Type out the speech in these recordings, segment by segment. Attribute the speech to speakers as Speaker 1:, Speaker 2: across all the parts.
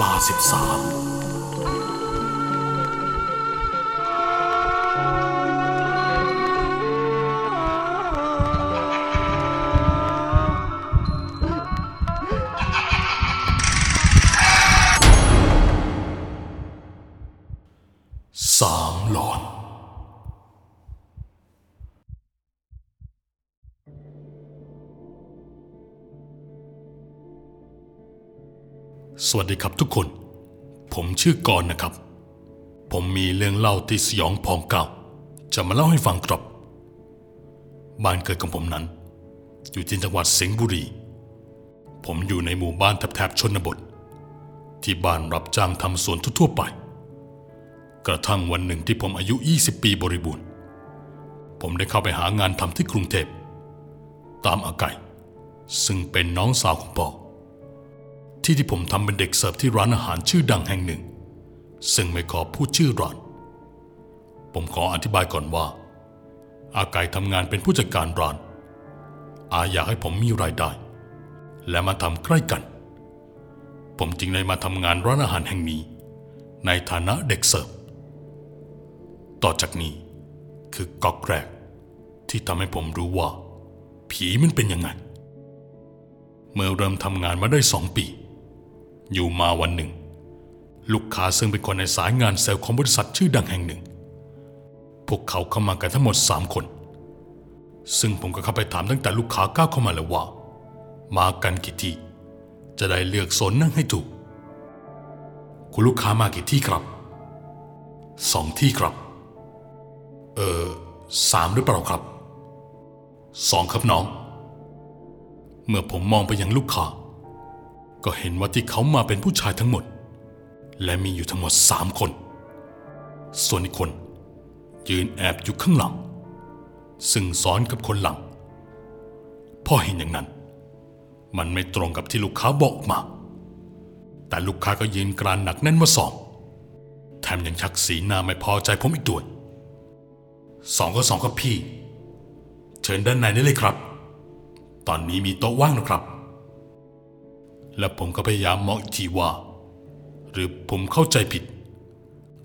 Speaker 1: ลาสิบสาม สวัสดีครับทุกคน ผมชื่อกรณ์นะครับ ผมมีเรื่องเล่าที่สยองพองเก่า จะมาเล่าให้ฟังครับ บ้านเกิดของผมนั้น อยู่ที่จังหวัดสิงห์บุรี ผมอยู่ในหมู่บ้านแถบๆชนบท ที่บ้านรับจ้างทำสวนทั่วๆไป กระทั่งวันหนึ่งที่ผมอายุ 20 ปีบริบูรณ์ ผมได้เข้าไปหางานทำที่กรุงเทพตามอาไก่ซึ่งเป็นน้องสาวของพ่อ ที่ที่ผมทำเป็นเด็กเสิร์ฟที่ร้านอาหารชื่อดังแห่งหนึ่ง ซึ่งไม่ขอพูดชื่อร้าน ผมขออธิบายก่อนว่า อาไก่ทำงานเป็นผู้จัดการร้าน อาอยากให้ผมมีรายได้ และมาทำใกล้กัน ผมจึงได้มาทำงานร้านอาหารแห่งนี้ ในฐานะเด็กเสิร์ฟ ต่อจากนี้คือก๊อกแรกที่ทำให้ผมรู้ว่า ผีมันเป็นยังไง เมื่อเริ่มทำงานมาได้สองปี อยู่มาวันหนึ่ง ลูกค้าซึ่งเป็นคนในสายงานเซลล์ของบริษัทชื่อดังแห่งหนึ่ง พวกเขาเข้ามากันทั้งหมดสามคน ซึ่งผมก็เข้าไปถามตั้งแต่ลูกค้าก้าวเข้ามาแล้วว่า มากันกี่ที่ จะได้เลือกโซนนั่งให้ถูก คุณลูกค้ามากี่ที่ครับสองที่ครับ เออสามหรือเปล่าครับสองครับน้อง เมื่อผมมองไปยังลูกค้า ก็เห็นว่าที่เขามาเป็นผู้ชายทั้งหมด และมีอยู่ทั้งหมดสามคน ส่วนอีกคน ยืนแอบอยู่ข้างหลัง ซึ่งซ้อนกับคนหลังพอเห็นอย่างนั้น มันไม่ตรงกับที่ลูกค้าบอกมา แต่ลูกค้าก็ยืนกรานหนักแน่นว่าสองแถมยังชักสีหน้าไม่พอใจผมอีกด้วยสองก็สองครับพี่ เชิญด้านในได้เลยครับ ตอนนี้มีโต๊ะว่างนะครับ และผมก็พยายามมองอีกทีว่า หรือผมเข้าใจผิด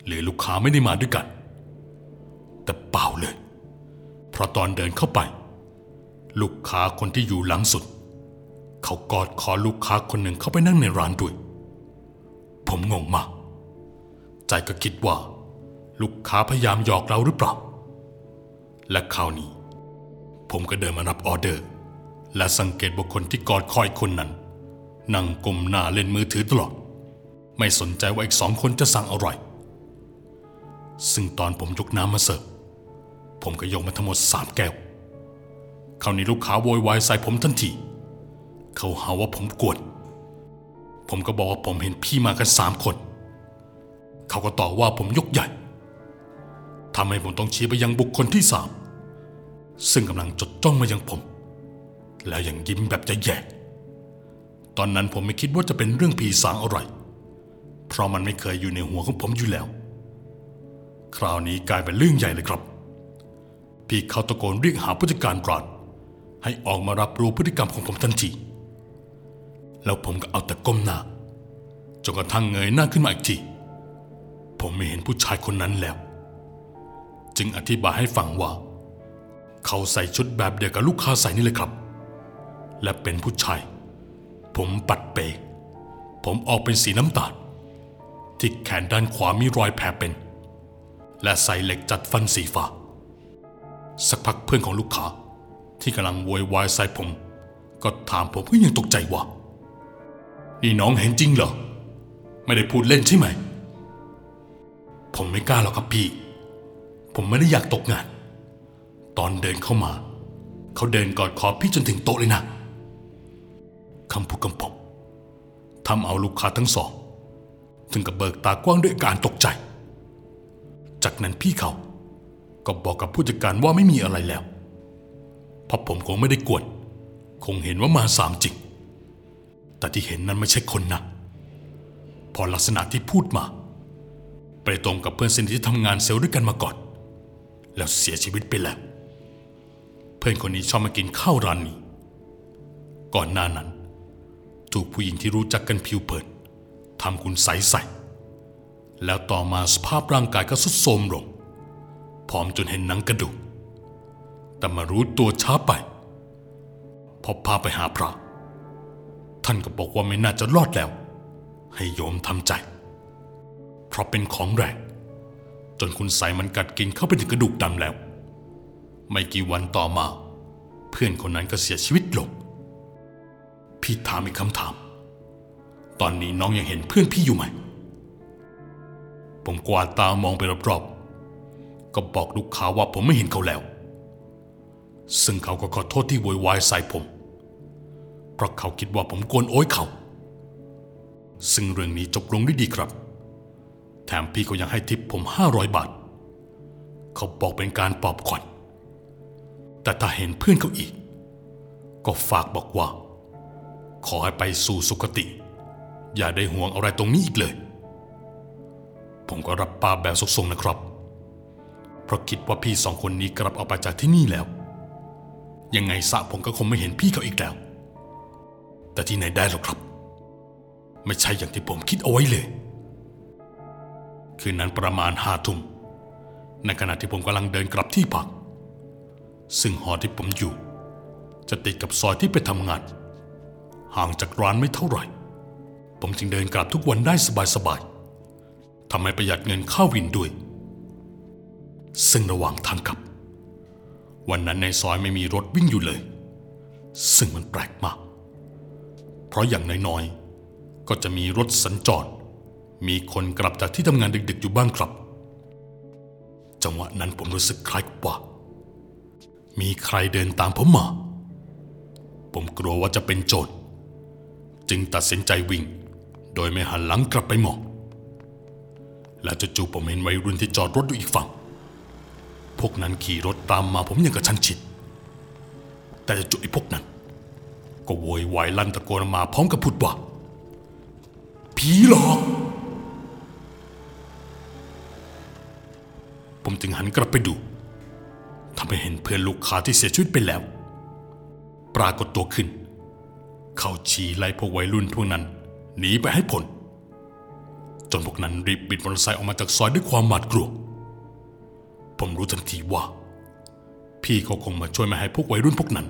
Speaker 1: หรือลูกค้าไม่ได้มาด้วยกัน แต่เปล่าเลย เพราะตอนเดินเข้าไป ลูกค้าคนที่อยู่หลังสุด เขากอดคอลูกค้าคนหนึ่งเข้าไปนั่งในร้านด้วย ผมงงมาก ใจก็คิดว่า ลูกค้าพยายามหยอกเราหรือเปล่า และคราวนี้ ผมก็เดินมารับออเดอร์ และสังเกตบุคคลที่กอดคอยคนนั้น นั่งก้มหน้าเล่นมือถือตลอด ไม่สนใจว่าอีกสองคนจะสั่งอะไร ซึ่งตอนผมยกน้ำมาเสิร์ฟผมก็ยกมาทั้งหมดสามแก้วคราวนี้ลูกค้าโวยวายใส่ผมทันที เขาหาว่าผมกวนผมก็บอกว่าผมเห็นพี่มากันสามคน เขาก็ต่อว่าผมยกใหญ่ทำให้ผมต้องชี้ไปยังบุคคลที่สามซึ่งกำลังจดจ้องมายังผม แล้วยังยิ้มแบบจะแย่ ตอนนั้นผมไม่คิดว่าจะเป็นเรื่องผีสางอะไร เพราะมันไม่เคยอยู่ในหัวของผมอยู่แล้ว คราวนี้กลายเป็นเรื่องใหญ่เลยครับ พี่เขาตะโกนเรียกหาผู้จัดการร้านให้ออกมารับรู้พฤติกรรมของผมทันที แล้วผมก็เอาแต่ก้มหน้าจนกระทั่งเงยหน้าขึ้นมาอีกที ผมไม่เห็นผู้ชายคนนั้นแล้ว จึงอธิบายให้ฟังว่า เขาใส่ชุดแบบเดียวกับลูกค้าใส่นี่เลยครับ และเป็นผู้ชาย ผมปัดเปก ผมออกเป็นสีน้ำตาล ที่แขนด้านขวามีรอยแผลเป็น และใส่เหล็กจัดฟันสีฟ้า สักพักเพื่อนของลูกค้าที่กำลังโวยวายใส่ผม ก็ถามผมก็ยังตกใจว่านี่น้องเห็นจริงเหรอ ไม่ได้พูดเล่นใช่ไหม ผมไม่กล้าหรอกครับพี่ ผมไม่ได้อยากตกงาน ตอนเดินเข้ามา เขาเดินกอดคอพี่จนถึงโต๊ะเลยนะ คำพูดคำผมทำเอาลูกค้าทั้งสอง ถึงกับเบิกตากว้างด้วยการตกใจ จากนั้นพี่เขาก็บอกกับผู้จัดการว่าไม่มีอะไรแล้วเพราะผมคงไม่ได้กวนคงเห็นว่ามาสามจริง แต่ที่เห็นนั้นไม่ใช่คนนะ พอลักษณะที่พูดมา ไปตรงกับเพื่อนสนิทที่ทำงานเซลล์ด้วยกันมาก่อน แล้วเสียชีวิตไปแล้ว เพื่อนคนนี้ชอบมากินข้าวร้านนี้ ก่อนหน้านั้น ถูกผู้หญิงที่รู้จักกันผิวเผินทำคุณใสใสแล้วต่อมาสภาพร่างกายก็สุดโทรมลงผอมจนเห็นหนังกระดูก แต่มารู้ตัวช้าไป พอพาไปหาพระ ท่านก็บอกว่าไม่น่าจะรอดแล้ว ให้โยมทำใจ เพราะเป็นของแรงจนคุณใสมันกัดกินเข้าไปถึงกระดูกดำแล้ว ไม่กี่วันต่อมา เพื่อนคนนั้นก็เสียชีวิตลง พี่ถามอีกคำถาม ตอนนี้น้องยังเห็นเพื่อนพี่อยู่ไหม ผมกวาดตามองไปรอบๆ ก็บอกลูกค้าว่าผมไม่เห็นเขาแล้ว ซึ่งเขาก็ขอโทษที่โวยวายใส่ผม เพราะเขาคิดว่าผมโกนโอ้ยเขา ซึ่งเรื่องนี้จบลงด้วยดีครับ แถมพี่ก็ยังให้ทิปผม500บาท เขาบอกเป็นการปลอบขวัญแต่ถ้าเห็นเพื่อนเขาอีก ก็ฝากบอกว่า ขอให้ไปสู่สุคติ อย่าได้ห่วงอะไรตรงนี้อีกเลย ผมก็รับปากแบบสงๆนะครับ เพราะคิดว่าพี่สองคนนี้กลับออกไปจากที่นี่แล้ว ยังไงสะผมก็คงไม่เห็นพี่เขาอีกแล้ว แต่ที่ไหนได้หรอกครับ ไม่ใช่อย่างที่ผมคิดเอาไว้เลย คืนนั้นประมาณห้าทุ่มในขณะที่ผมกำลังเดินกลับที่พัก ซึ่งหอที่ผมอยู่ จะติดกับซอยที่ไปทำงาน ห่างจากร้านไม่เท่าไหร่ ผมจึงเดินกลับทุกวันได้สบายๆทำให้ประหยัดเงินค่าวินด้วย ซึ่งระหว่างทางกลับ วันนั้นในซอยไม่มีรถวิ่งอยู่เลย ซึ่งมันแปลกมาก เพราะอย่างน้อยๆ ก็จะมีรถสัญจร มีคนกลับจากที่ทำงานดึกๆอยู่บ้างครับ จังหวะนั้นผมรู้สึกคล้ายว่า มีใครเดินตามผมมา ผมกลัวว่าจะเป็นโจร จึงตัดสินใจวิ่ง โดยไม่หันหลังกลับไปมอง และจู่ๆผมเห็นวัยรุ่นที่จอดรถอยู่อีกฝั่ง พวกนั้นขี่รถตามมาผมอย่างกระชั้นชิด แต่จู่ๆไอ้พวกนั้น ก็โวยวายลั่นตะโกนมาพร้อมกับพูดว่า ผีหลอก ผมจึงหันกลับไปดูทำให้เห็นเพื่อนลูกค้าที่เสียชีวิตไปแล้ว ปรากฏตัวขึ้น เขาชี้ไล่พวกวัยรุ่นพวกนั้นหนีไปให้พ้นจนพวกนั้นรีบบิดมอเตอร์ไซค์ออกมาจากซอยด้วยความหวาดกลัว ผมรู้ทันทีว่า พี่เขาคงมาช่วยม่ให้พวกวัยรุ่นพวกนั้น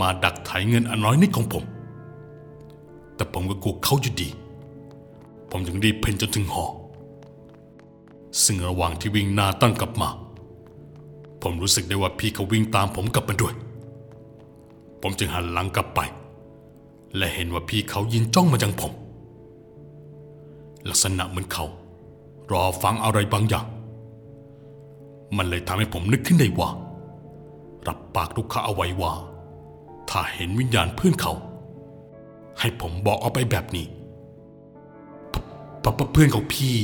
Speaker 1: มาดักไถเงินอันน้อยนิดของผม แต่ผมก็กลัวเขาอยู่ดี ผมจึงรีบเพ่นจนถึงหอ ซึ่งระหว่างที่วิ่งหน้าตั้งกลับมา ผมรู้สึกได้ว่าพี่เขาวิ่งตามผมกลับมาด้วย ผมจึงหันหลังกลับไป และเห็นว่าพี่เขายินจ้องมายังผม ลักษณะเหมือนเขา รอฟังอะไรบางอย่าง มันเลยทำให้ผมนึกขึ้นได้ว่า รับปากลูกค้าเอาไว้ว่า ถ้าเห็นวิญญาณเพื่อนเขา ให้ผมบอกเอาไปแบบนี้ปปปเพื่อนของพี่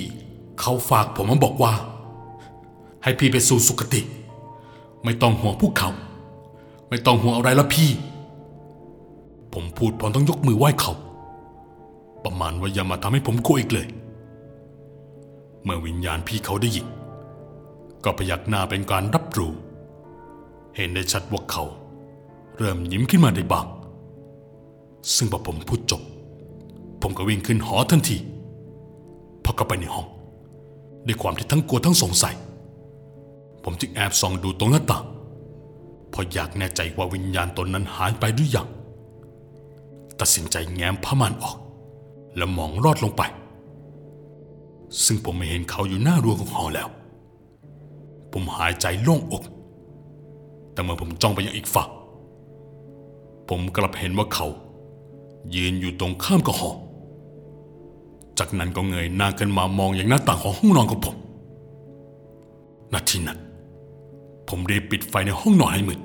Speaker 1: เขาฝากผมมาบอกว่า ให้พี่ไปสู่สุคติ ไม่ต้องห่วงพวกเขา ไม่ต้องห่วงอะไรแล้วพี่ ผมพูดพร้อมต้องยกมือไหว้เขา ประมาณว่าอย่ามาทำให้ผมกลัวอีกเลย เมื่อวิญญาณพี่เขาได้ยินก็พยักหน้าเป็นการรับรู้ เห็นได้ชัดว่าเขา เริ่มยิ้มขึ้นมาได้บ้าง ซึ่งพอผมพูดจบ ผมก็วิ่งขึ้นหอทันทีพอเข้าไปในห้องด้วยความที่ทั้งกลัวทั้งสงสัย ผมจึงแอบส่องดูตรงหน้าต่างพออยากแน่ใจว่าวิญญาณตนนั้นหายไปหรือยัง ตัดสินใจแง้มผ้าม่านออก แล้วมองรอดลงไป ซึ่งผมไม่เห็นเขาอยู่หน้ารั้วของหอแล้ว ผมหายใจโล่งอก แต่เมื่อผมจ้องไปยังอีกฝั่งผมกลับเห็นว่าเขา ยืนอยู่ตรงข้ามกับหอ จากนั้นก็เงยหน้าขึ้นมามองอย่างหน้าต่างของห้องนอนของผม นาทีนั้นผมรีบปิดไฟในห้องนอนให้มืด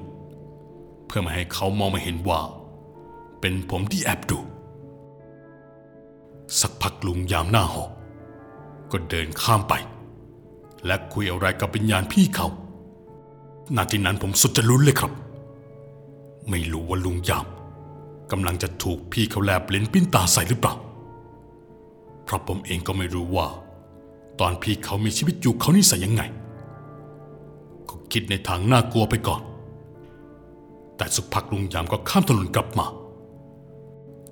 Speaker 1: เพื่อไม่ให้เขามองมาเห็นว่า เป็นผมที่แอบดู สักพักลุงยามหน้าหอ ก็เดินข้ามไป และคุยอะไรกับวิญญาณพี่เขานาทีนั้นผมสุดจะลุ้นเลยครับ ไม่รู้ว่าลุงยามกำลังจะถูกพี่เขาแลบเลนปิ้นตาใส่หรือเปล่า เพราะผมเองก็ไม่รู้ว่า ตอนพี่เขามีชีวิตอยู่เขานิสัยยังไง ก็คิดในทางน่ากลัวไปก่อน แต่สักพักลุงยามก็ข้ามถนนกลับมา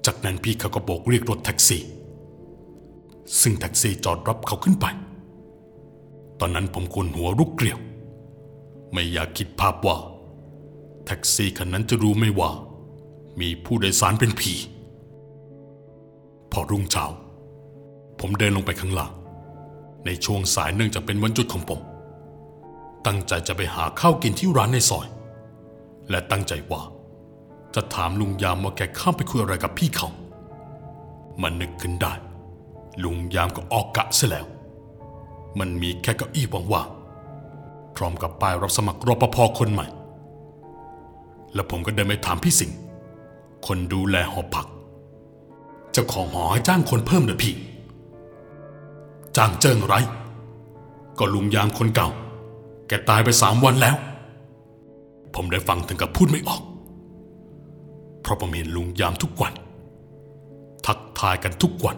Speaker 1: จากนั้นพี่เขาก็โบกเรียกรถแท็กซี่ ซึ่งแท็กซี่จอดรับเขาขึ้นไป ตอนนั้นผมคนหัวรุกเกลียว ไม่อยากคิดภาพว่า แท็กซี่คันนั้นจะรู้ไม่ว่า มีผู้โดยสารเป็นผี พอรุ่งเช้า ผมเดินลงไปข้างล่าง ในช่วงสายเนื่องจากเป็นวันหยุดของผม ตั้งใจจะไปหาข้าวกินที่ร้านในซอย และตั้งใจว่า จะถามลุงยามว่าแกข้ามไปคุยอะไรกับพี่เขา มันนึกขึ้นได้ ลุงยามก็ออกกะเสแล้ว มันมีแค่เก้าอี้ว่างๆพร้อมกับป้ายรับสมัครรปภคนใหม่ แล้วผมก็เดินไปถามพี่สิงห์คนดูแลหอพัก เจ้าของหอให้จ้างคนเพิ่มเหรือพี่ จ้างเจิงไร ก็ลุงยามคนเก่า แกตายไปสามวันแล้ว ผมได้ฟังถึงกับพูดไม่ออก เพราะผมเห็นลุงยามทุกวัน ทักทายกันทุกวัน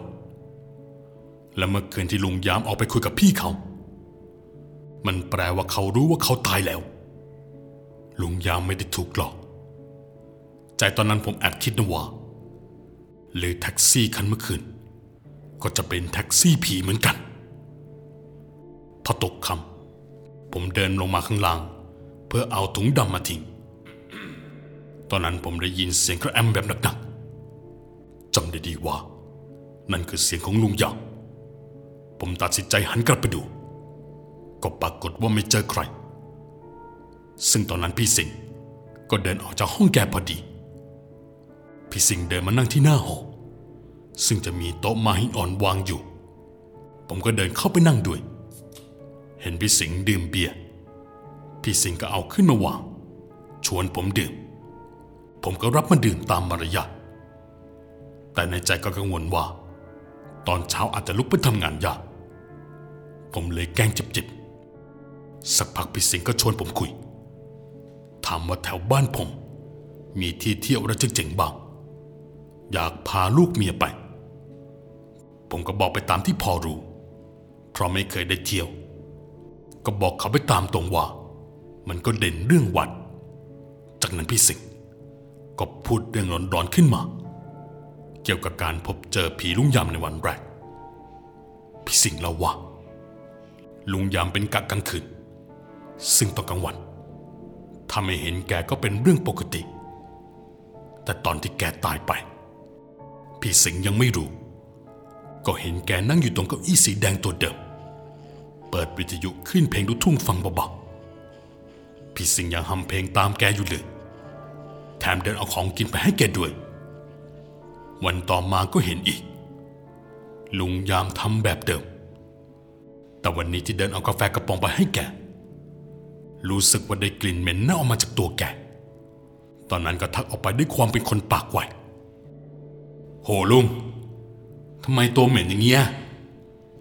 Speaker 1: และเมื่อคืนที่ลุงยามออกไปคุยกับพี่เขา มันแปลว่าเขารู้ว่าเขาตายแล้ว ลุงยามไม่ได้ถูกหลอก ใจตอนนั้นผมแอบคิดนะว่าหรือแท็กซี่คันเมื่อคืน ก็จะเป็นแท็กซี่ผีเหมือนกัน พอตกคำผมเดินลงมาข้างล่าง เพื่อเอาถุงดำมาทิ้ง อนนั้นผมได้ยินเสียงกระแอมแบบหนักๆจำได้ดีว่า นั่นคือเสียงของลุงยามผมตัดสินใจหันกลับไปดู ก็ปรากฏว่าไม่เจอใคร ซึ่งตอนนั้นพี่สิงห์ก็เดินออกจากห้องแกพอดี พี่สิงห์เดินมานั่งที่หน้าหอซึ่งจะมีโต๊ะไม้หินอ่อนวางอยู่ ผมก็เดินเข้าไปนั่งด้วย เห็นพี่สิงห์ดื่มเบียร์ พี่สิงห์ก็เอาขึ้นมาวาง ชวนผมดื่ม ผมก็รับมาดื่มตามมารยาทแต่ในใจก็กังวลว่า ตอนเช้าอาจจะลุกไปทำงานยากผมเลยแกล้งจิบๆ สักพักพี่สิงห์ก็ชวนผมคุย ถามว่าแถวบ้านผม มีที่เที่ยวอะไรเจ๋งบ้าง อยากพาลูกเมียไป ผมก็บอกไปตามที่พอรู้ เพราะไม่เคยได้เที่ยว ก็บอกเขาไปตามตรงว่า มันก็เด่นเรื่องวัด จากนั้นพี่สิงห์ ก็พูดเรื่องร้อนๆขึ้นมา เกี่ยวกับการพบเจอผีลุงยามในวันแรก พี่สิงห์เล่าว่า ลุงยามเป็นกะกลางคืน ซึ่งตอนกลางวันถ้าไม่เห็นแกก็เป็นเรื่องปกติ แต่ตอนที่แกตายไป พี่สิงห์ยังไม่รู้ ก็เห็นแกนั่งอยู่ตรงเก้าอี้สีแดงตัวเดิม เปิดวิทยุขึ้นเพลงลูกทุ่งฟังเบาๆพี่สิงห์ยังฮัมเพลงตามแกอยู่เลย แถมเดินเอาของกินไปให้แกด้วย วันต่อมาก็เห็นอีก ลุงยามทำแบบเดิม แต่วันนี้ที่เดินเอากาแฟกระป๋องไปให้แก รู้สึกว่าได้กลิ่นเหม็นเน่าออกมาจากตัวแก ตอนนั้นก็ทักออกไปด้วยความเป็นคนปากไวโหลุงทำไมตัวเหม็นอย่างเงี้ย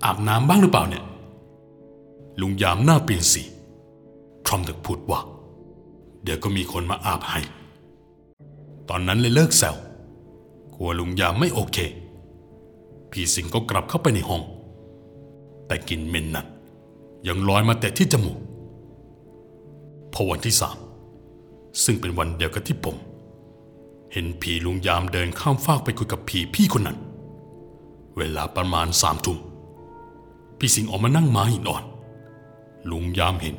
Speaker 1: อาบน้ำบ้างหรือเปล่าเนี่ย ลุงยามหน้าเปลี่ยนสี ทรอมถึงพูดว่า เดี๋ยวก็มีคนมาอาบให้ ตอนนั้นเลยเลิกแซวกลัวลุงยามไม่โอเค พี่สิงก็กลับเข้าไปในห้อง แต่กลิ่นเหม็นนั้นยังลอยมาแต่ที่จมูกพอวันที่สามซึ่งเป็นวันเดียวกับที่ผม เห็นผีลุงยามเดินข้ามฟากไปคุยกับผีพี่คนนั้น เวลาประมาณสามทุ่มพี่สิงออกมานั่งม้าหินอ่อน ลุงยามเห็น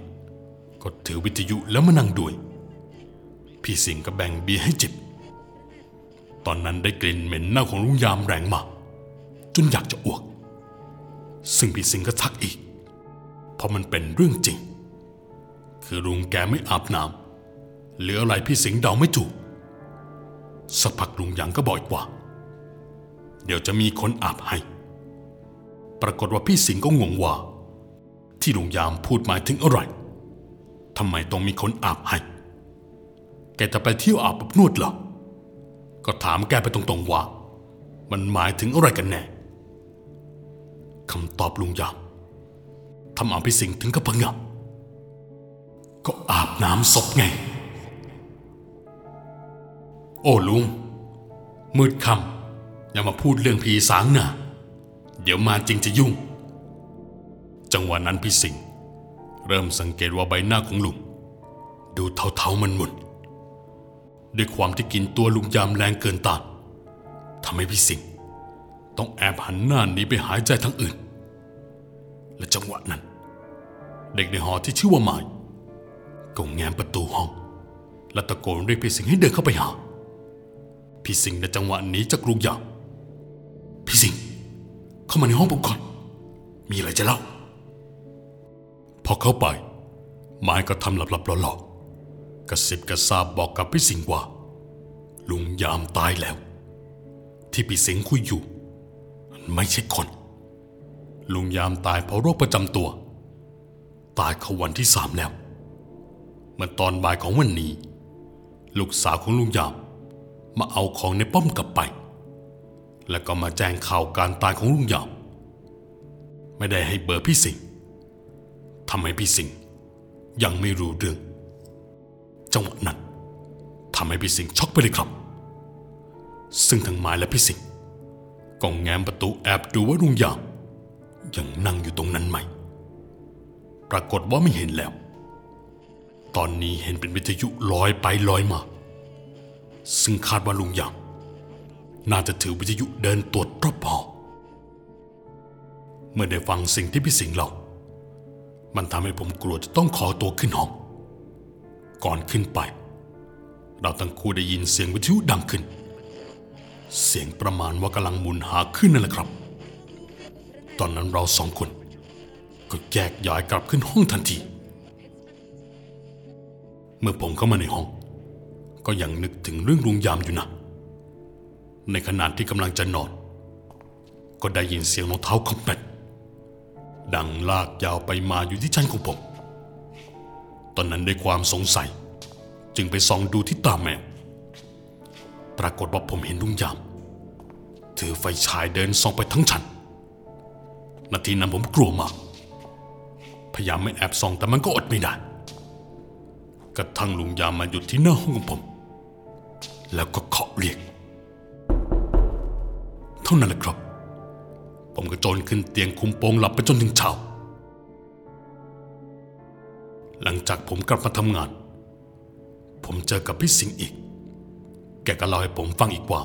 Speaker 1: ก็ถือวิทยุแล้วมานั่งด้วย พี่สิงก็แบ่งเบียร์ให้จิบ ตอนนั้นได้กลิ่นเหม็นเน่าของลุงยามแรงมากจนอยากจะอ้วก ซึ่งพี่สิงห์ก็ทักอีก เพราะมันเป็นเรื่องจริง คือลุงแกไม่อาบน้ำเหลืออะไรพี่สิงห์เดาไม่ถูกสักพักลุงยังก็บอกอีกว่า เดี๋ยวจะมีคนอาบให้ ปรากฏว่าพี่สิงห์ก็งงว่า ที่ลุงยามพูดหมายถึงอะไรทำไมต้องมีคนอาบให้ แกจะไปเที่ยวอาบอบนวดเหรอ ก็ถามแกไปตรงๆว่า มันหมายถึงอะไรกันแน่คำตอบลุงยามทำเอาพี่สิงห์ถึงกับพงงับก็อาบน้ำศพไง โอ้ลุง มืดคำอย่ามาพูดเรื่องผีสางนะเดี๋ยวมาจริงจะยุ่ง จังหวะนั้นพี่สิงห์เริ่มสังเกตว่าใบหน้าของลุง ดูเทาๆมันมุน ด้วยความที่กินตัวลุงยามแรงเกินต้านทำให้พี่สิงห์ต้องแอบหันหน้าหนีไปหายใจทางอื่น และจังหวะนั้น เด็กในหอที่ชื่อว่าไม้ก็แง้มประตูห้อง และตะโกนเรียกพี่สิงห์ให้เดินเข้าไปหา พี่สิงห์ในจังหวะหนีจากลุงยามพี่สิงห์เข้ามาในห้องผมก่อน มีอะไรจะเล่าพอเข้าไปไม้ก็ทำหลับๆหลอ กระซิบกระซาบบอกกับพี่สิงห์ว่า ลุงยามตายแล้ว ที่พี่สิงห์คุยอยู่ไม่ใช่คน ลุงยามตายเพราะโรคประจำตัว ตายเขาวันที่สามแล้วเมื่อตอนบ่ายของวันนี้ ลูกสาวของลุงยาม มาเอาของในป้อมกลับไป แล้วก็มาแจ้งข่าวการตายของลุงยาม ไม่ได้ให้เบอร์พี่สิงห์ทำให้พี่สิงห์ยังไม่รู้เรื่อง จังหวะนั้นทำให้พี่สิงห์ช็อกไปเลยครับ ซึ่งทั้งไม้และพี่สิงห์ก็แง้มประตูแอบดูว่าลุงยามยังนั่งอยู่ตรงนั้นไหม ปรากฏว่าไม่เห็นแล้ว ตอนนี้เห็นเป็นวิทยุลอยไปลอยมา ซึ่งคาดว่าลุงยามน่าจะถือวิทยุเดินตรวจรอบหอเมื่อได้ฟังสิ่งที่พี่สิงห์เล่า มันทำให้ผมกลัวจะต้องขอตัวขึ้นห้อง ก่อนขึ้นไป เราทั้งคู่ได้ยินเสียงวิทยุดังขึ้น เสียงประมาณว่ากำลังหมุนหาขึ้นนั่นแหละครับ ตอนนั้นเราสองคน ก็แยกย้ายกลับขึ้นห้องทันที เมื่อผมเข้ามาในห้อง ก็ยังนึกถึงเรื่องลุงยามอยู่นะ ในขณะที่กำลังจะนอน ก็ได้ยินเสียงรองเท้าคอมแบทดังลากยาวไปมาอยู่ที่ชั้นของผม ตอนนั้นด้วยความสงสัย จึงไปส่องดูที่ตาแมวปรากฏว่าผมเห็นลุงยาม ถือไฟฉายเดินส่องไปทั้งชั้นนาทีนั้นผมกลัวมาก พยายามไม่แอบส่องแต่มันก็อดไม่ได้ กระทั่งลุงยามมาหยุดที่หน้าห้องของผม แล้วก็เคาะเรียก เท่านั้นแหละครับ ผมก็โจรขึ้นเตียงคุมโปงหลับไปจนถึงเช้า หลังจากผมกลับมาทำงาน ผมเจอกับพี่สิงห์อีก แกก็เล่าให้ผมฟังอีกว่า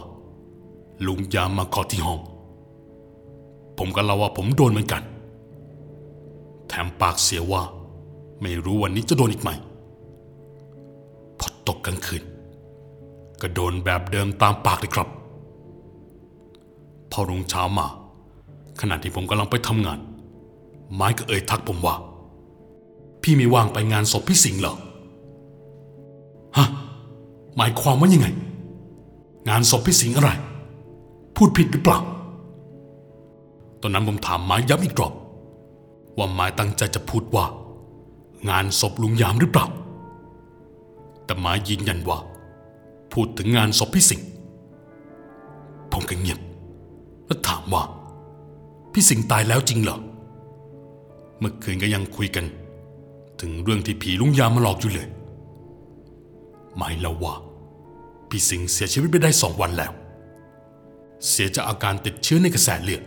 Speaker 1: ลุงยามมาเคาะที่ห้อง ผมก็เล่าว่าผมโดนเหมือนกัน แถมปากเสียว่า ไม่รู้วันนี้จะโดนอีกไหม พอตกกลางคืน ก็โดนแบบเดิมตามปากเลยครับ พอรุ่งเช้ามา ขณะที่ผมกำลังไปทำงาน ไม้ก็เอ่ยทักผมว่า พี่ไม่ว่างไปงานศพพี่สิงห์หรอฮะหมายความว่ายังไง งานศพพี่สิงห์อะไร พูดผิดหรือเปล่า ตอนนั้นผมถามไม้ย้ำอีกรอบว่าไม้ตั้งใจจะพูดว่า งานศพลุงยามหรือเปล่า แต่ไม้ยืนยันว่า พูดถึงงานศพพี่สิงห์ผมก็เงียบแล้วถามว่า พี่สิงห์ตายแล้วจริงเหรอเมื่อคืนก็ยังคุยกัน ถึงเรื่องที่ผีลุงยามมาหลอกอยู่เลยไม่เล่าว่า พี่สิงห์เสียชีวิตไปได้สองวันแล้ว เสียจากอาการติดเชื้อในกระแสเลือด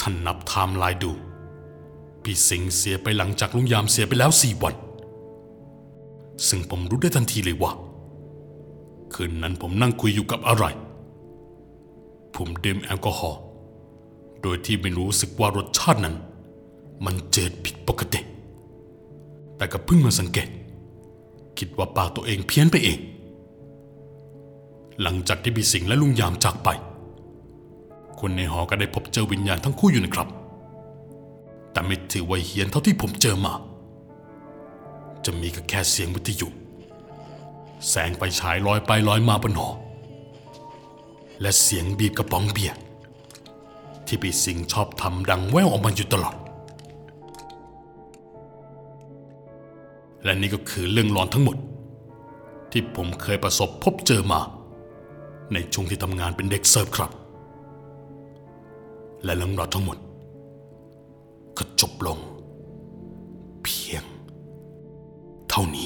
Speaker 1: ท่านนับไทม์ไลน์ดู พี่สิงห์เสียไปหลังจากลุงยามเสียไปแล้วสี่วัน ซึ่งผมรู้ได้ทันทีเลยว่า คืนนั้นผมนั่งคุยอยู่กับอะไร ผมดื่มแอลกอฮอล์โดยที่ไม่รู้สึกว่ารสชาตินั้น มันจืดผิดปกติ แต่ก็เพิ่งมาสังเกต คิดว่าปากตัวเองเพี้ยนไปเอง หลังจากที่พี่สิงห์และลุงยามจากไป คนในหอก็ได้พบเจอวิญญาณทั้งคู่อยู่นะครับ แต่ไม่ถือว่าเฮี้ยนเท่าที่ผมเจอมา จะมีก็แค่เสียงวิทยุแสงไฟฉายลอยไปลอยมาบนหอ และเสียงบีบกระป๋องเบียร์ที่พี่สิงห์ชอบทำดังแว่วออกมาอยู่ตลอด และนี่ก็คือเรื่องหลอนทั้งหมด ที่ผมเคยประสบพบเจอมา ในช่วงที่ทำงานเป็นเด็กเสิร์ฟครับ และเรื่องราวทั้งหมด ก็จบลง เพียง เท่านี้